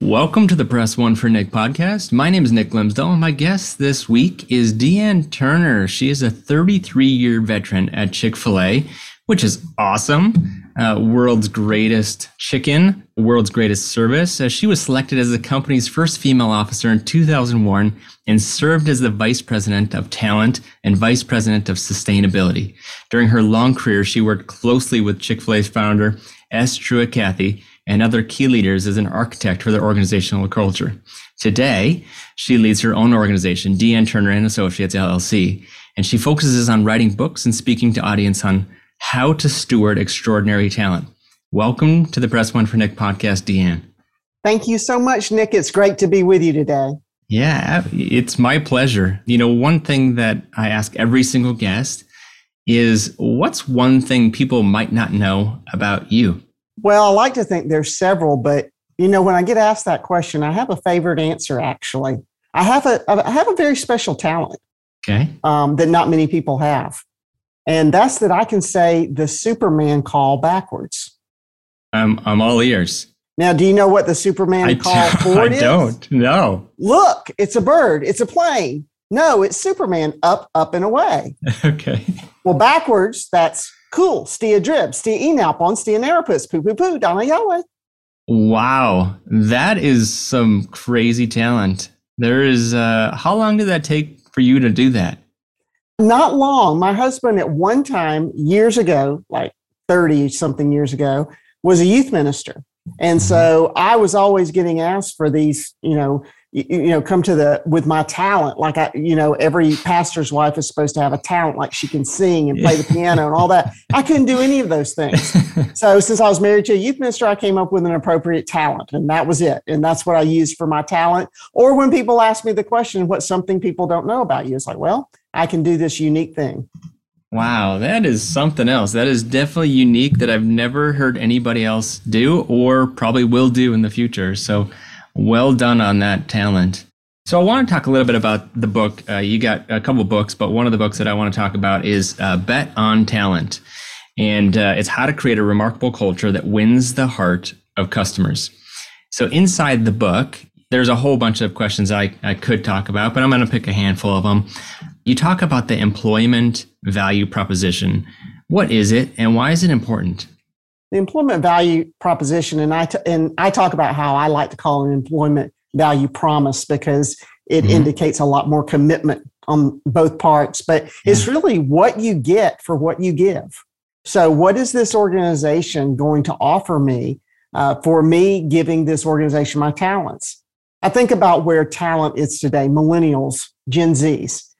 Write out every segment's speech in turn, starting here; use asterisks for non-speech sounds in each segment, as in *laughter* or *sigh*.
Welcome to the Press One for Nick podcast. My name is Nick Glimsdahl, and my guest this week is Dee Ann Turner. She is a 33 year veteran at Chick fil A, which is awesome. Uh, world's greatest chicken, world's greatest service. Uh, she was selected as the company's first female officer in 2001 and served as the vice president of talent and vice president of sustainability. During her long career, she worked closely with Chick fil A's founder, S. Truett Cathy, and other key leaders as an architect for their organizational culture. Today, she leads her own organization, Dee Ann Turner and Associates LLC, and she focuses on writing books and speaking to audience on how to steward extraordinary talent. Welcome to the Press One for Nick podcast, Dee Ann. Thank you so much, Nick. It's great to be with you today. Yeah, it's my pleasure. You know, one thing that I ask every single guest is what's one thing people might not know about you? Well, I like to think there's several, but you know, when I get asked that question, I have a favorite answer actually. I have a I have a very special talent. Okay. Um, that not many people have. And that's that I can say the Superman call backwards. I'm I'm all ears. Now, do you know what the Superman I *laughs* call forward I is? don't. No. Look, it's a bird, it's a plane. No, it's Superman up, up, and away. *laughs* Okay. Well, backwards, that's cool. Stia drib, stia enap on, stia narapus, poo poo poo, Donna Yahweh. Wow, that is some crazy talent. There is. Uh, how long did that take for you to do that? Not long. My husband, at one time, years ago, like 30 something years ago, was a youth minister. And so I was always getting asked for these, you know, you, know, come to the with my talent. Like I, you know, every pastor's wife is supposed to have a talent, like she can sing and play the piano and all that. I couldn't do any of those things. *laughs* So since I was married to a youth minister, I came up with an appropriate talent, and that was it. And that's what I used for my talent. Or when people ask me the question, "What's something people don't know about you?" It's like, well, I can do this unique thing. Wow, that is something else. That is definitely unique that I've never heard anybody else do or probably will do in the future. So well done on that talent. So I want to talk a little bit about the book. Uh, you got a couple books, but one of the books that I want to talk about is uh, Bet on Talent. And uh, it's how to create a remarkable culture that wins the heart of customers. So inside the book, there's a whole bunch of questions I, I could talk about, but I'm going to pick a handful of them. You talk about the employment value proposition. What is it and why is it important? The employment value proposition and I t- and I talk about how I like to call an employment value promise because it Mhm. indicates a lot more commitment on both parts but it's really what you get for what you give. So what is this organization going to offer me uh, for me giving this organization my talents? I think about where talent is today millennials gen z's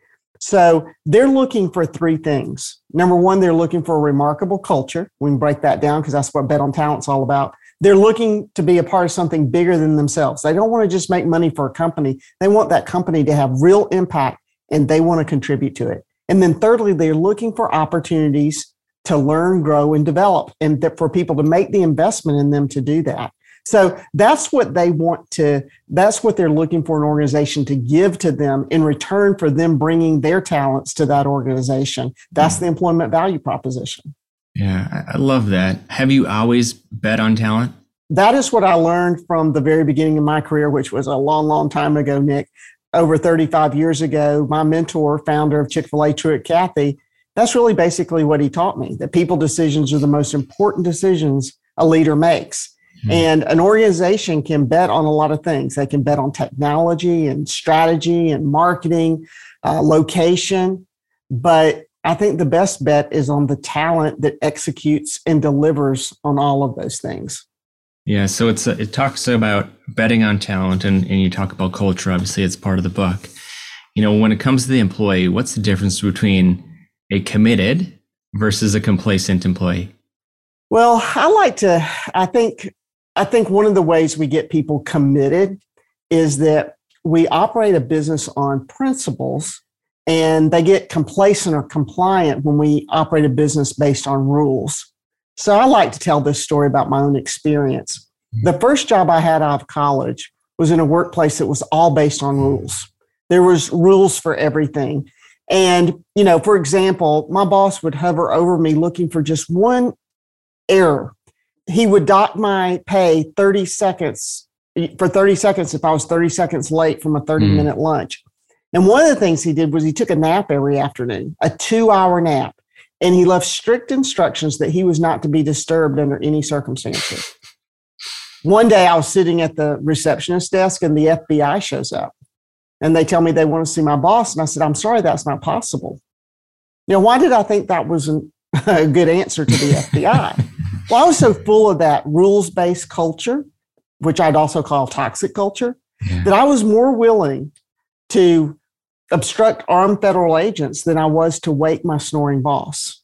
so they're looking for three things. Number one, they're looking for a remarkable culture. We can break that down because that's what Bet on Talent's all about. They're looking to be a part of something bigger than themselves. They don't want to just make money for a company. They want that company to have real impact and they want to contribute to it. And then thirdly, they're looking for opportunities to learn, grow, and develop, and for people to make the investment in them to do that. So that's what they want to, that's what they're looking for an organization to give to them in return for them bringing their talents to that organization. That's the employment value proposition. Yeah, I- I love that. Have you always bet on talent? That is what I learned from the very beginning of my career, which was a long, long time ago, Nick. Over 35 years ago, my mentor, founder of Chick fil A, Truett Cathy, that's really basically what he taught me that people decisions are the most important decisions a leader makes. Hmm. And an organization can bet on a lot of things. They can bet on technology and strategy and marketing, uh, location. But I think the best bet is on the talent that executes and delivers on all of those things. Yeah, so it's it talks about betting on talent, and, and you talk about culture. Obviously, it's part of the book. You know, when it comes to the employee, what's the difference between a committed versus a complacent employee? Well, I like to, I think I think one of the ways we get people committed is that we operate a business on principles and they get complacent or compliant when we operate a business based on rules. So I like to tell this story about my own experience. The first job I had out of college was in a workplace that was all based on rules. There was rules for everything. And, you know, for example, my boss would hover over me looking for just one error. He would dock my pay 30 seconds for 30 seconds if I was 30 seconds late from a 30 mm. minute lunch. And one of the things he did was he took a nap every afternoon, a two hour nap, and he left strict instructions that he was not to be disturbed under any circumstances. One day I was sitting at the receptionist desk and the FBI shows up and they tell me they want to see my boss. And I said, I'm sorry, that's not possible. You know, why did I think that was an, *laughs* a good answer to the FBI? Well, I was so full of that rules based culture, which I'd also call toxic culture, yeah. that I was more willing to obstruct armed federal agents than I was to wake my snoring boss.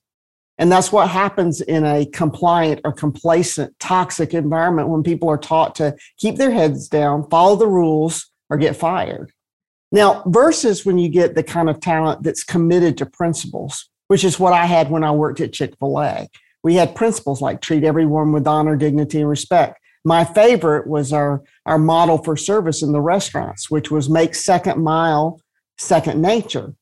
And that's what happens in a compliant or complacent, toxic environment when people are taught to keep their heads down, follow the rules, or get fired. Now, versus when you get the kind of talent that's committed to principles, which is what I had when I worked at Chick fil A. We had principles like treat everyone with honor, dignity, and respect. My favorite was our, our model for service in the restaurants, which was make second mile second nature.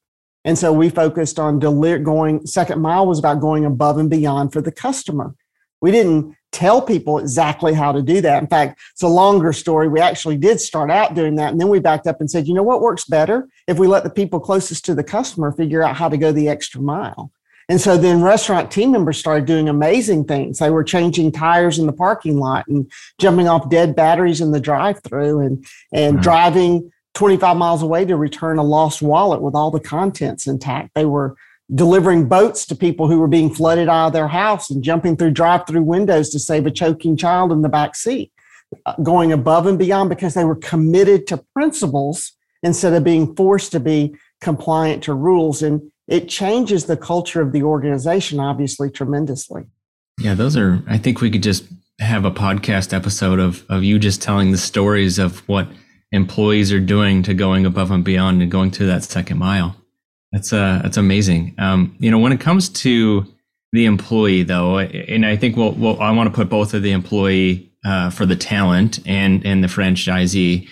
And so we focused on deli- going, second mile was about going above and beyond for the customer. We didn't tell people exactly how to do that. In fact, it's a longer story. We actually did start out doing that. And then we backed up and said, you know what works better? If we let the people closest to the customer figure out how to go the extra mile. And so then restaurant team members started doing amazing things. They were changing tires in the parking lot and jumping off dead batteries in the drive through and, and driving 25 miles away to return a lost wallet with all the contents intact. They were delivering boats to people who were being flooded out of their house and jumping through drive-through windows to save a choking child in the back seat, uh, going above and beyond because they were committed to principles instead of being forced to be compliant to rules. And it changes the culture of the organization, obviously, tremendously. Yeah, those are, I think we could just have a podcast episode of, of you just telling the stories of what employees are doing to going above and beyond and going to that second mile. That's uh, that's amazing. Um, you know, when it comes to the employee, though, and I think we'll, we'll I want to put both of the employee uh, for the talent and and the franchisee.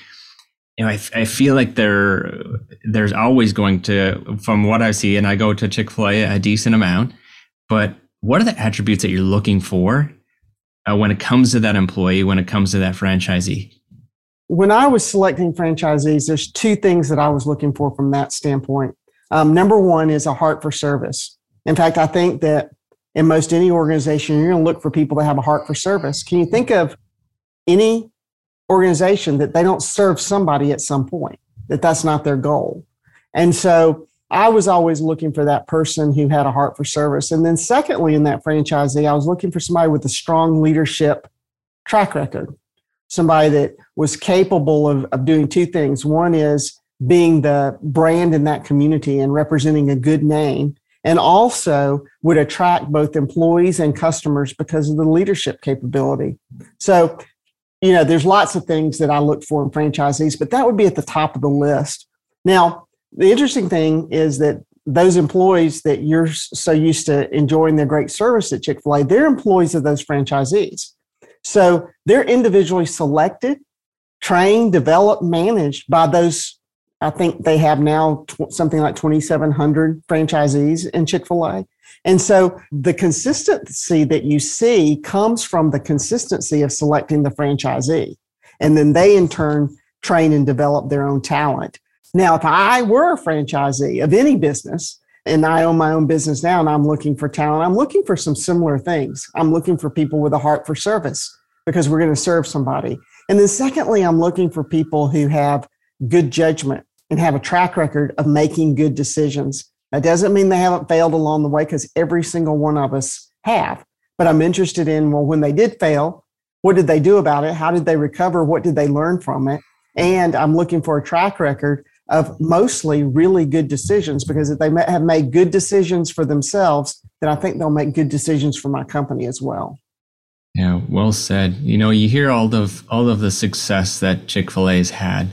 You know, I, I feel like there there's always going to, from what I see, and I go to Chick Fil A a decent amount. But what are the attributes that you're looking for uh, when it comes to that employee? When it comes to that franchisee? When I was selecting franchisees, there's two things that I was looking for from that standpoint. Um, number one is a heart for service. In fact, I think that in most any organization, you're going to look for people that have a heart for service. Can you think of any organization that they don't serve somebody at some point, that that's not their goal? And so I was always looking for that person who had a heart for service. And then, secondly, in that franchisee, I was looking for somebody with a strong leadership track record, somebody that was capable of, of doing two things. One is being the brand in that community and representing a good name and also would attract both employees and customers because of the leadership capability. So, you know, there's lots of things that I look for in franchisees, but that would be at the top of the list. Now, the interesting thing is that those employees that you're so used to enjoying their great service at Chick fil A, they're employees of those franchisees. So they're individually selected, trained, developed, managed by those I think they have now something like 2,700 franchisees in Chick fil A. And so the consistency that you see comes from the consistency of selecting the franchisee. And then they in turn train and develop their own talent. Now, if I were a franchisee of any business, and I own my own business now and I'm looking for talent, I'm looking for some similar things. I'm looking for people with a heart for service because we're going to serve somebody. And then, secondly, I'm looking for people who have good judgment and have a track record of making good decisions. That doesn't mean they haven't failed along the way because every single one of us have. But I'm interested in, well, when they did fail, what did they do about it? How did they recover? What did they learn from it? And I'm looking for a track record of mostly really good decisions because if they have made good decisions for themselves, then I think they'll make good decisions for my company as well. Yeah, well said. You know, you hear all of all of the success that Chick Fil A's had.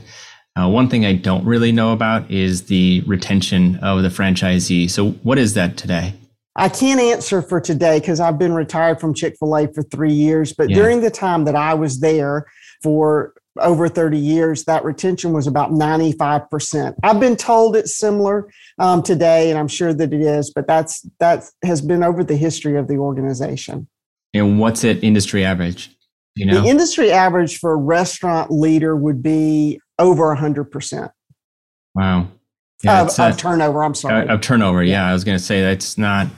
Uh, one thing I don't really know about is the retention of the franchisee. So, what is that today? I can't answer for today because I've been retired from Chick fil A for three years. But yeah. during the time that I was there for over 30 years, that retention was about 95%. I've been told it's similar um, today, and I'm sure that it is, but that's that has been over the history of the organization. And what's it industry average? You know? The industry average for a restaurant leader would be over 100%. Wow. Yeah, of, of turnover, I'm sorry. Of turnover, yeah. I was going to say that's not,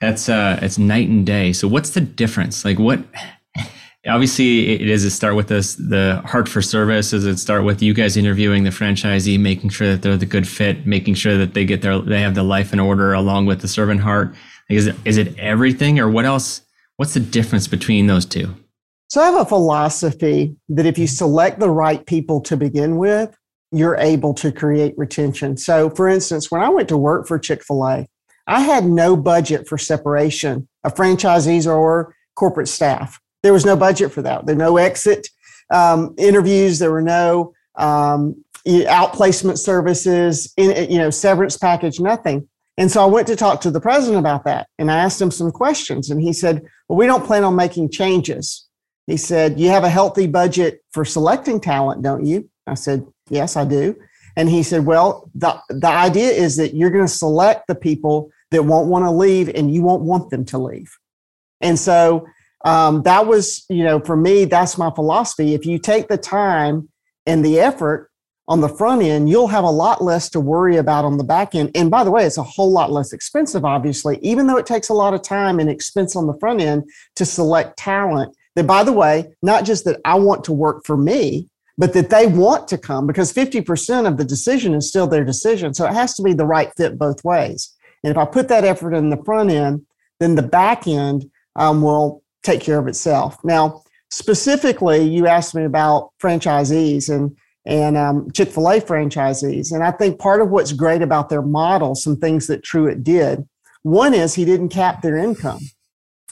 that's, uh, it's night and day. So what's the difference? Like what, obviously it is it start with this the heart for service does it start with you guys interviewing the franchisee making sure that they're the good fit making sure that they get their they have the life in order along with the servant heart is it, is it everything or what else What's the difference between those two? So I have a philosophy that if you select the right people to begin with, you're able to create retention. So, for instance, when I went to work for Chick fil A, I had no budget for separation of franchisees or corporate staff. There was no budget for that. There were no exit um, interviews. There were no um, outplacement services, in, you know, severance package, nothing. And so I went to talk to the president about that and I asked him some questions. And he said, Well, we don't plan on making changes. He said, You have a healthy budget for selecting talent, don't you? I said, Yes, I do. And he said, Well, the, the idea is that you're going to select the people that won't want to leave and you won't want them to leave. And so um, that was, you know, for me, that's my philosophy. If you take the time and the effort on the front end, you'll have a lot less to worry about on the back end. And by the way, it's a whole lot less expensive, obviously, even though it takes a lot of time and expense on the front end to select talent. That, by the way, not just that I want to work for me, but that they want to come because 50% of the decision is still their decision. So it has to be the right fit both ways. And if I put that effort in the front end, then the back end um, will take care of itself. Now, specifically, you asked me about franchisees and and um, Chick fil A franchisees. And I think part of what's great about their model, some things that Truett did, one is he didn't cap their income.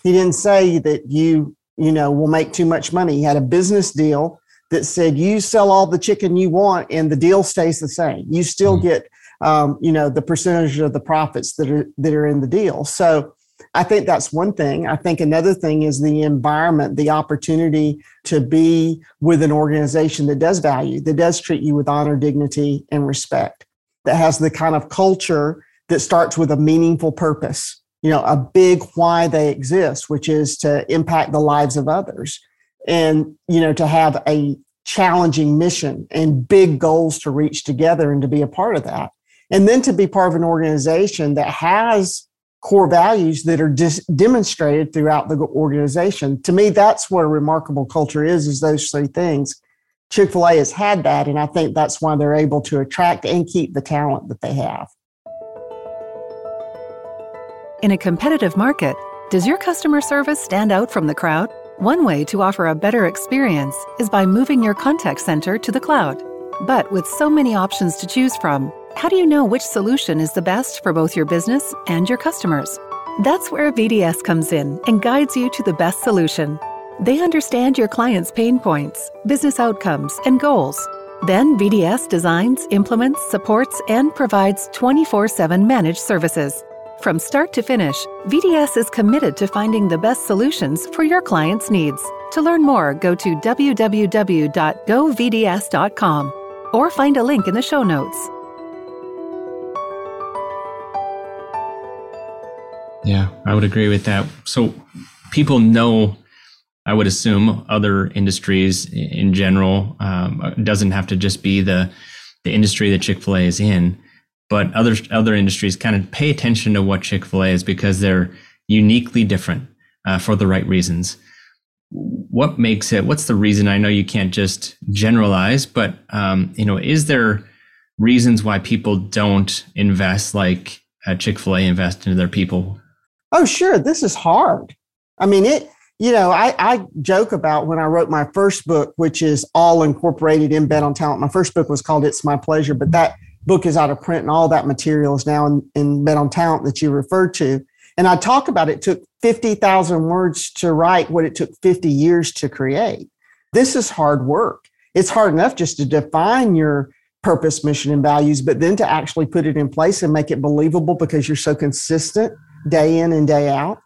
He didn't say that you, you know, will make too much money. He had a business deal that said you sell all the chicken you want and the deal stays the same. You still mm-hmm. get, um, you know, the percentage of the profits that are that are in the deal. So I think that's one thing. I think another thing is the environment, the opportunity to be with an organization that does value, that does treat you with honor, dignity, and respect, that has the kind of culture that starts with a meaningful purpose, you know, a big why they exist, which is to impact the lives of others. And, you know, to have a challenging mission and big goals to reach together and to be a part of that. And then to be part of an organization that has core values that are dis- demonstrated throughout the organization. To me, that's what a remarkable culture is, is those three things. Chick-fil-A has had that, and I think that's why they're able to attract and keep the talent that they have. In a competitive market, does your customer service stand out from the crowd? One way to offer a better experience is by moving your contact center to the cloud. But with so many options to choose from, how do you know which solution is the best for both your business and your customers? That's where VDS comes in and guides you to the best solution. They understand your client's pain points, business outcomes, and goals. Then VDS designs, implements, supports, and provides 24 7 managed services. From start to finish, VDS is committed to finding the best solutions for your client's needs. To learn more, go to www.govds.com or find a link in the show notes. Yeah, I would agree with that. So people know, I would assume, other industries in general. Um, doesn't have to just be the the industry that Chick Fil A is in, but other other industries kind of pay attention to what Chick Fil A is because they're uniquely different uh, for the right reasons. What makes it? What's the reason? I know you can't just generalize, but um, you know, is there reasons why people don't invest like uh, Chick Fil A invest into their people oh, sure, this is hard. I mean, it, you know, I, I joke about when I wrote my first book, which is all incorporated in Bet on Talent. My first book was called It's My Pleasure, but that book is out of print and all that material is now in, in Bet on Talent that you referred to. And I talk about it took 50,000 words to write what it took 50 years to create. This is hard work. It's hard enough just to define your purpose, mission, and values, but then to actually put it in place and make it believable because you're so consistent day in and day out.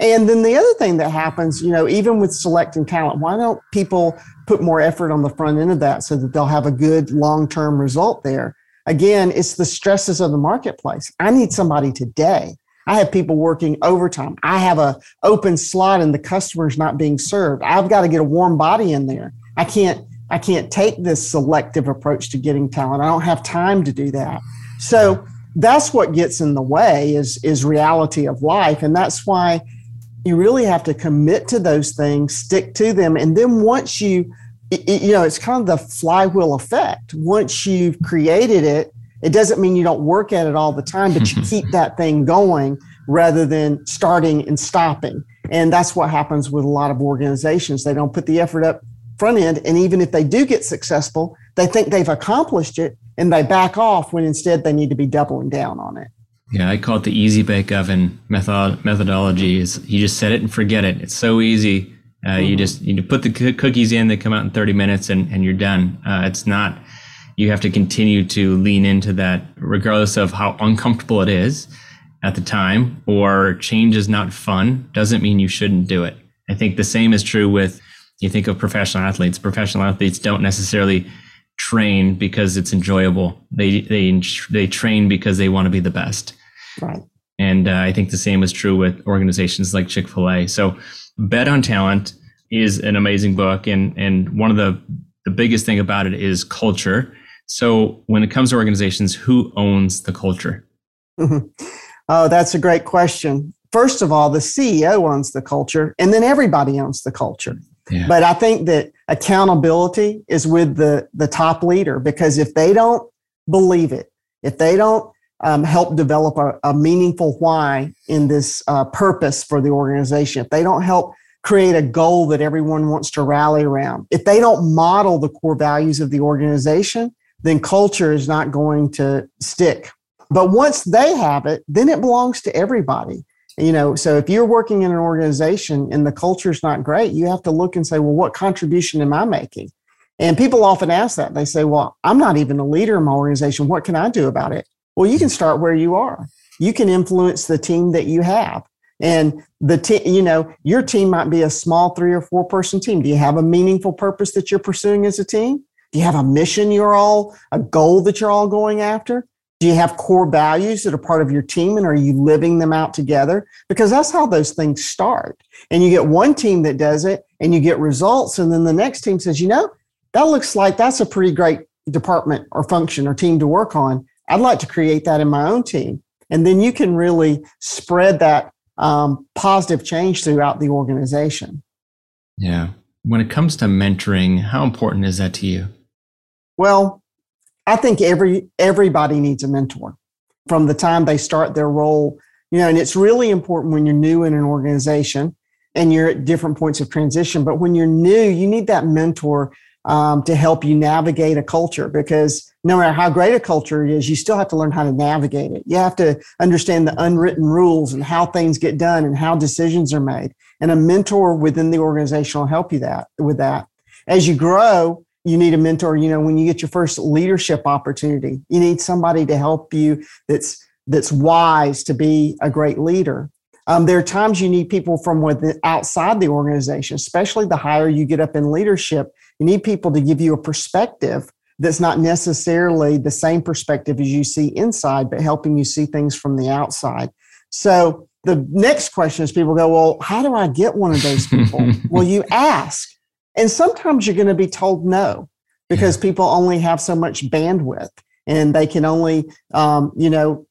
And then the other thing that happens, you know, even with selecting talent, why don't people put more effort on the front end of that so that they'll have a good long term result there? Again, it's the stresses of the marketplace. I need somebody today. I have people working overtime. I have a open slot and the customer's not being served. I've got to get a warm body in there. I can't I can't take this selective approach to getting talent. I don't have time to do that. So that's what gets in the way is is reality of life and that's why you really have to commit to those things, stick to them. And then once you, you know, it's kind of the flywheel effect. Once you've created it, it doesn't mean you don't work at it all the time, but you *laughs* keep that thing going rather than starting and stopping. And that's what happens with a lot of organizations. They don't put the effort up front end. And even if they do get successful, they think they've accomplished it and they back off when instead they need to be doubling down on it. Yeah, I call it the easy bake oven method methodology. Is you just set it and forget it. It's so easy. Uh, mm-hmm. You just you put the cookies in. They come out in 30 minutes, and and you're done. Uh, it's not. You have to continue to lean into that, regardless of how uncomfortable it is at the time, or change is not fun. Doesn't mean you shouldn't do it. I think the same is true with. You think of professional athletes. Professional athletes don't necessarily train because it's enjoyable. They they they train because they want to be the best. Right. And uh, I think the same is true with organizations like Chick Fil A. So, Bet on Talent is an amazing book, and and one of the the biggest thing about it is culture. So, when it comes to organizations, who owns the culture? Mm-hmm. Oh, that's a great question. First of all, the CEO owns the culture, and then everybody owns the culture. Yeah. But I think that accountability is with the, the top leader because if they don't believe it, if they don't um, help develop a, a, meaningful why in this uh, purpose for the organization, if they don't help create a goal that everyone wants to rally around, if they don't model the core values of the organization, then culture is not going to stick. But once they have it, then it belongs to everybody you know? So if you're working in an organization and the culture is not great you have to look and say well what contribution am i making? And people often ask that. They say well i'm not even a leader in my organization. What can i do about it well you can start where you are you can influence the team that you have and the team you know your team might be a small three or four person team do you have a meaningful purpose that you're pursuing as a team do you have a mission you're all a goal that you're all going after do you have core values that are part of your team and are you living them out together? Because that's how those things start. And you get one team that does it and you get results. And then the next team says, you know, that looks like that's a pretty great department or function or team to work on. I'd like to create that in my own team. And then you can really spread that um, positive change throughout the organization. Yeah. When it comes to mentoring, how important is that to you? Well, I think every everybody needs a mentor from the time they start their role. You know, and it's really important when you're new in an organization and you're at different points of transition. But when you're new, you need that mentor um, to help you navigate a culture because no matter how great a culture is, you still have to learn how to navigate it. You have to understand the unwritten rules and how things get done and how decisions are made. And a mentor within the organization will help you that with that. As you grow, you need a mentor you know when you get your first leadership opportunity you need somebody to help you that's that's wise to be a great leader um, there are times you need people from within, outside the organization especially the higher you get up in leadership you need people to give you a perspective that's not necessarily the same perspective as you see inside but helping you see things from the outside so the next question is people go well how do i get one of those people *laughs* well you ask and sometimes you're going to be told no because yeah. people only have so much bandwidth and they can only, um, you know,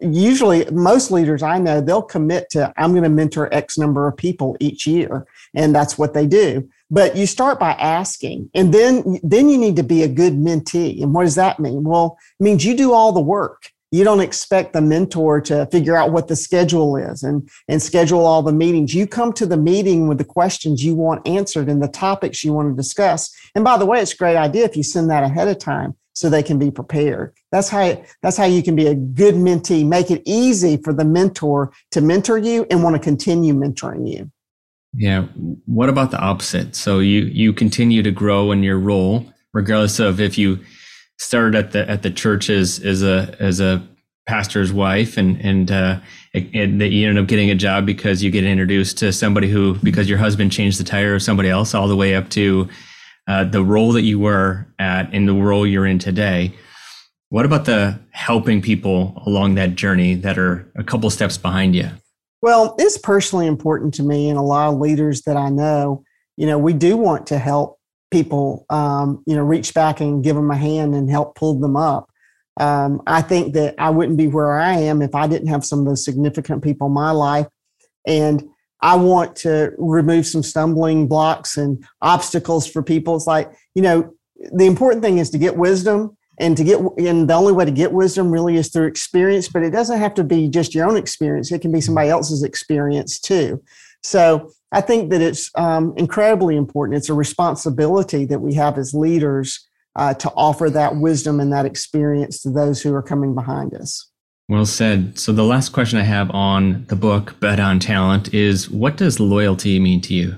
usually most leaders I know, they'll commit to, I'm going to mentor X number of people each year. And that's what they do. But you start by asking and then, then you need to be a good mentee. And what does that mean? Well, it means you do all the work you don't expect the mentor to figure out what the schedule is and, and schedule all the meetings. You come to the meeting with the questions you want answered and the topics you want to discuss. And by the way, it's a great idea if you send that ahead of time so they can be prepared. That's how that's how you can be a good mentee. Make it easy for the mentor to mentor you and want to continue mentoring you. Yeah. What about the opposite? So you you continue to grow in your role, regardless of if you started at the at the church as as a as a pastor's wife and and uh, and that you end up getting a job because you get introduced to somebody who because your husband changed the tire of somebody else all the way up to uh, the role that you were at and the role you're in today what about the helping people along that journey that are a couple steps behind you? Well it's personally important to me and a lot of leaders that i know. You know we do want to help people um, you know reach back and give them a hand and help pull them up. Um, I think that I wouldn't be where I am if I didn't have some of those significant people in my life. And I want to remove some stumbling blocks and obstacles for people. It's like, you know, the important thing is to get wisdom and to get, and the only way to get wisdom really is through experience, but it doesn't have to be just your own experience. It can be somebody else's experience too. So I think that it's um, incredibly important. It's a responsibility that we have as leaders uh, to offer that wisdom and that experience to those who are coming behind us. Well said. So the last question I have on the book Bet on Talent is what does loyalty mean to you?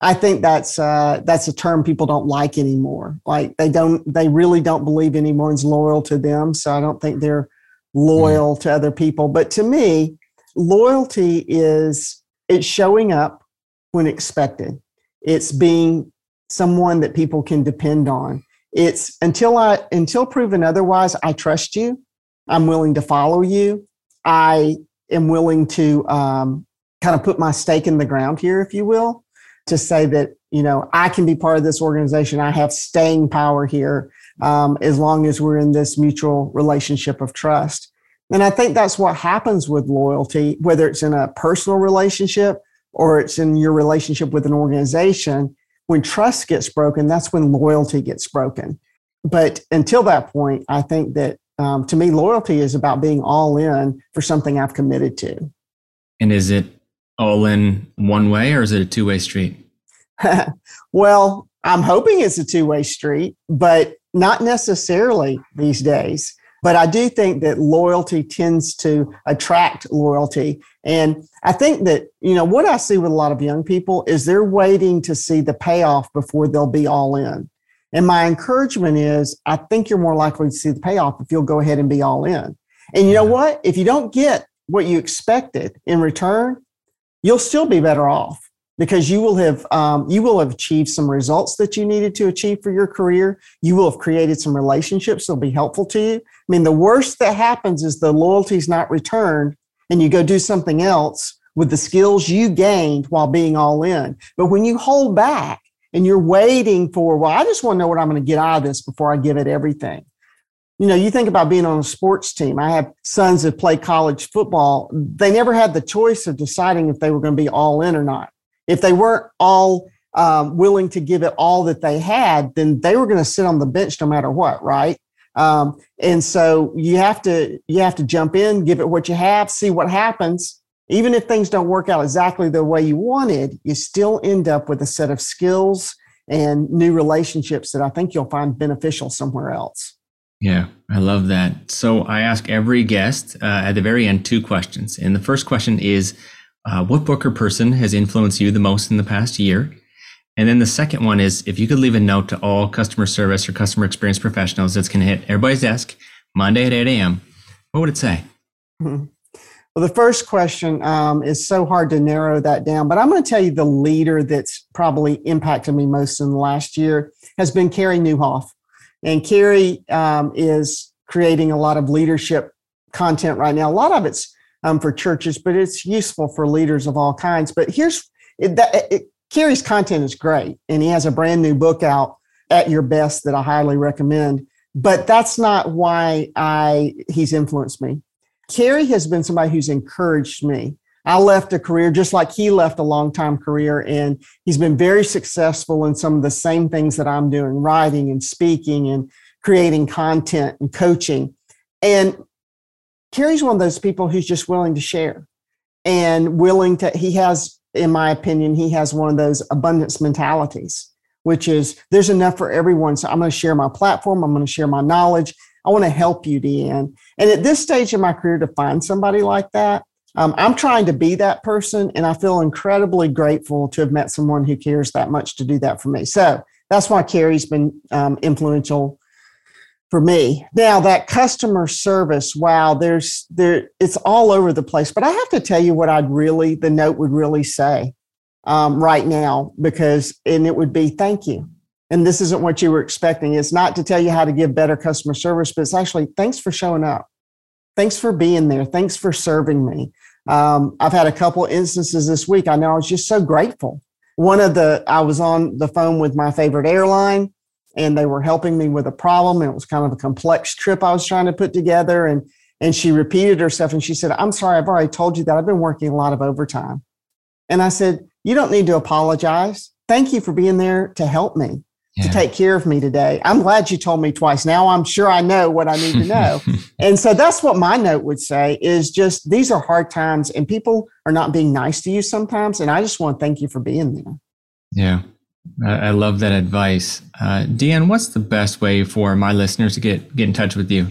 I think that's uh, that's a term people don't like anymore. Like they don't, they really don't believe anyone's loyal to them. So I don't think they're loyal mm. to other people. But to me, loyalty is it's showing up when expected. It's being someone that people can depend on. It's until I until proven otherwise, I trust you. I'm willing to follow you. I am willing to um, kind of put my stake in the ground here, if you will, to say that you know I can be part of this organization. I have staying power here um, as long as we're in this mutual relationship of trust. And I think that's what happens with loyalty, whether it's in a personal relationship or it's in your relationship with an organization when trust gets broken, that's when loyalty gets broken. But until that point, I think that um, to me, loyalty is about being all in for something I've committed to. And is it all in one way or is it a two way street? *laughs* well, I'm hoping it's a two way street, but not necessarily these days. But I do think that loyalty tends to attract loyalty. And I think that, you know, what I see with a lot of young people is they're waiting to see the payoff before they'll be all in. And my encouragement is I think you're more likely to see the payoff if you'll go ahead and be all in. And you know what? If you don't get what you expected in return, you'll still be better off because you will have um, you will have achieved some results that you needed to achieve for your career you will have created some relationships that'll be helpful to you i mean the worst that happens is the loyalty's not returned and you go do something else with the skills you gained while being all in but when you hold back and you're waiting for well i just want to know what i'm going to get out of this before i give it everything you know, you think about being on a sports team. I have sons that play college football. They never had the choice of deciding if they were going to be all in or not if they weren't all um, willing to give it all that they had, then they were going to sit on the bench no matter what, right? Um, and so you have to you have to jump in, give it what you have, see what happens. Even if things don't work out exactly the way you wanted, you still end up with a set of skills and new relationships that I think you'll find beneficial somewhere else. Yeah, I love that. So I ask every guest uh, at the very end two questions. And the first question is uh, what book or person has influenced you the most in the past year? And then the second one is if you could leave a note to all customer service or customer experience professionals that's going to hit everybody's desk Monday at 8 a.m., what would it say? Mm-hmm. Well, the first question um, is so hard to narrow that down, but I'm going to tell you the leader that's probably impacted me most in the last year has been Carey Nieuwhof. And Carey um, is creating a lot of leadership content right now. A lot of it's um, for churches, but it's useful for leaders of all kinds. But here's it, that, it, Carey's content is great, and he has a brand new book out at your best that I highly recommend. But that's not why I he's influenced me. Carey has been somebody who's encouraged me. I left a career just like he left a long time career, and he's been very successful in some of the same things that I'm doing writing and speaking and creating content and coaching. And Carey's one of those people who's just willing to share and willing to, he has, in my opinion, he has one of those abundance mentalities which is there's enough for everyone. So I'm going to share my platform. I'm going to share my knowledge. I want to help you, Dee Ann. And at this stage in my career, to find somebody like that, um, I'm trying to be that person, and I feel incredibly grateful to have met someone who cares that much to do that for me. So that's why Carey's been um, influential for me. Now that customer service, wow, there's there it's all over the place. But I have to tell you what I'd really the note would really say um, right now because and it would be thank you. And this isn't what you were expecting. It's not to tell you how to give better customer service, but it's actually thanks for showing up. Thanks for being there. Thanks for serving me. Um, I've had a couple instances this week. I know I was just so grateful. One of the, I was on the phone with my favorite airline and they were helping me with a problem. It was kind of a complex trip I was trying to put together. And, and she repeated herself and she said, I'm sorry, I've already told you that I've been working a lot of overtime. And I said, You don't need to apologize. Thank you for being there to help me yeah. to take care of me today. I'm glad you told me twice. Now I'm sure I know what I need to know. *laughs* and so that's what my note would say is just these are hard times and people are not being nice to you sometimes. And I just want to thank you for being there. Yeah. I love that advice. Uh, Dee Ann, what's the best way for my listeners to get, get in touch with you?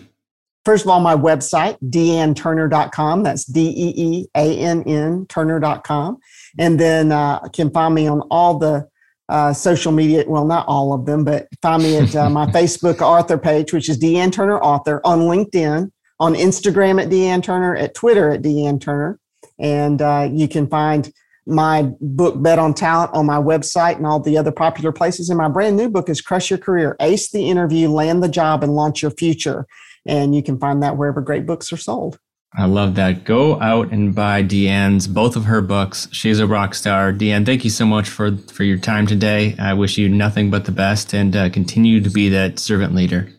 First of all, my website, deanneturner.com. That's D E E A N N Turner.com. And then uh, can find me on all the uh, social media. Well, not all of them, but find me at uh, my *laughs* Facebook author page, which is Dee Ann Turner Author, on LinkedIn, on Instagram at Dee Ann Turner, at Twitter at Dee Ann Turner. And uh, you can find my book, Bet on Talent, on my website and all the other popular places. And my brand new book is Crush Your Career, Ace the Interview, Land the Job, and Launch Your Future. And you can find that wherever great books are sold. I love that. Go out and buy Dee Ann's both of her books. She's a rock star. Dee Ann, thank you so much for for your time today. I wish you nothing but the best and uh, continue to be that servant leader.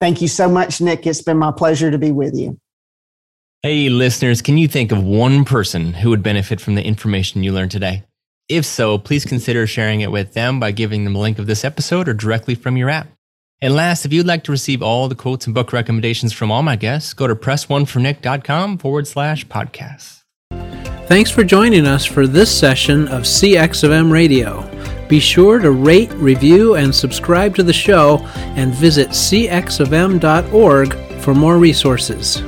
Thank you so much, Nick. It's been my pleasure to be with you. Hey, listeners, can you think of one person who would benefit from the information you learned today? If so, please consider sharing it with them by giving them a link of this episode or directly from your app. And last, if you'd like to receive all the quotes and book recommendations from all my guests, go to pressonefornick.com forward slash podcast. Thanks for joining us for this session of CX of M Radio. Be sure to rate, review, and subscribe to the show and visit cxofm.org for more resources.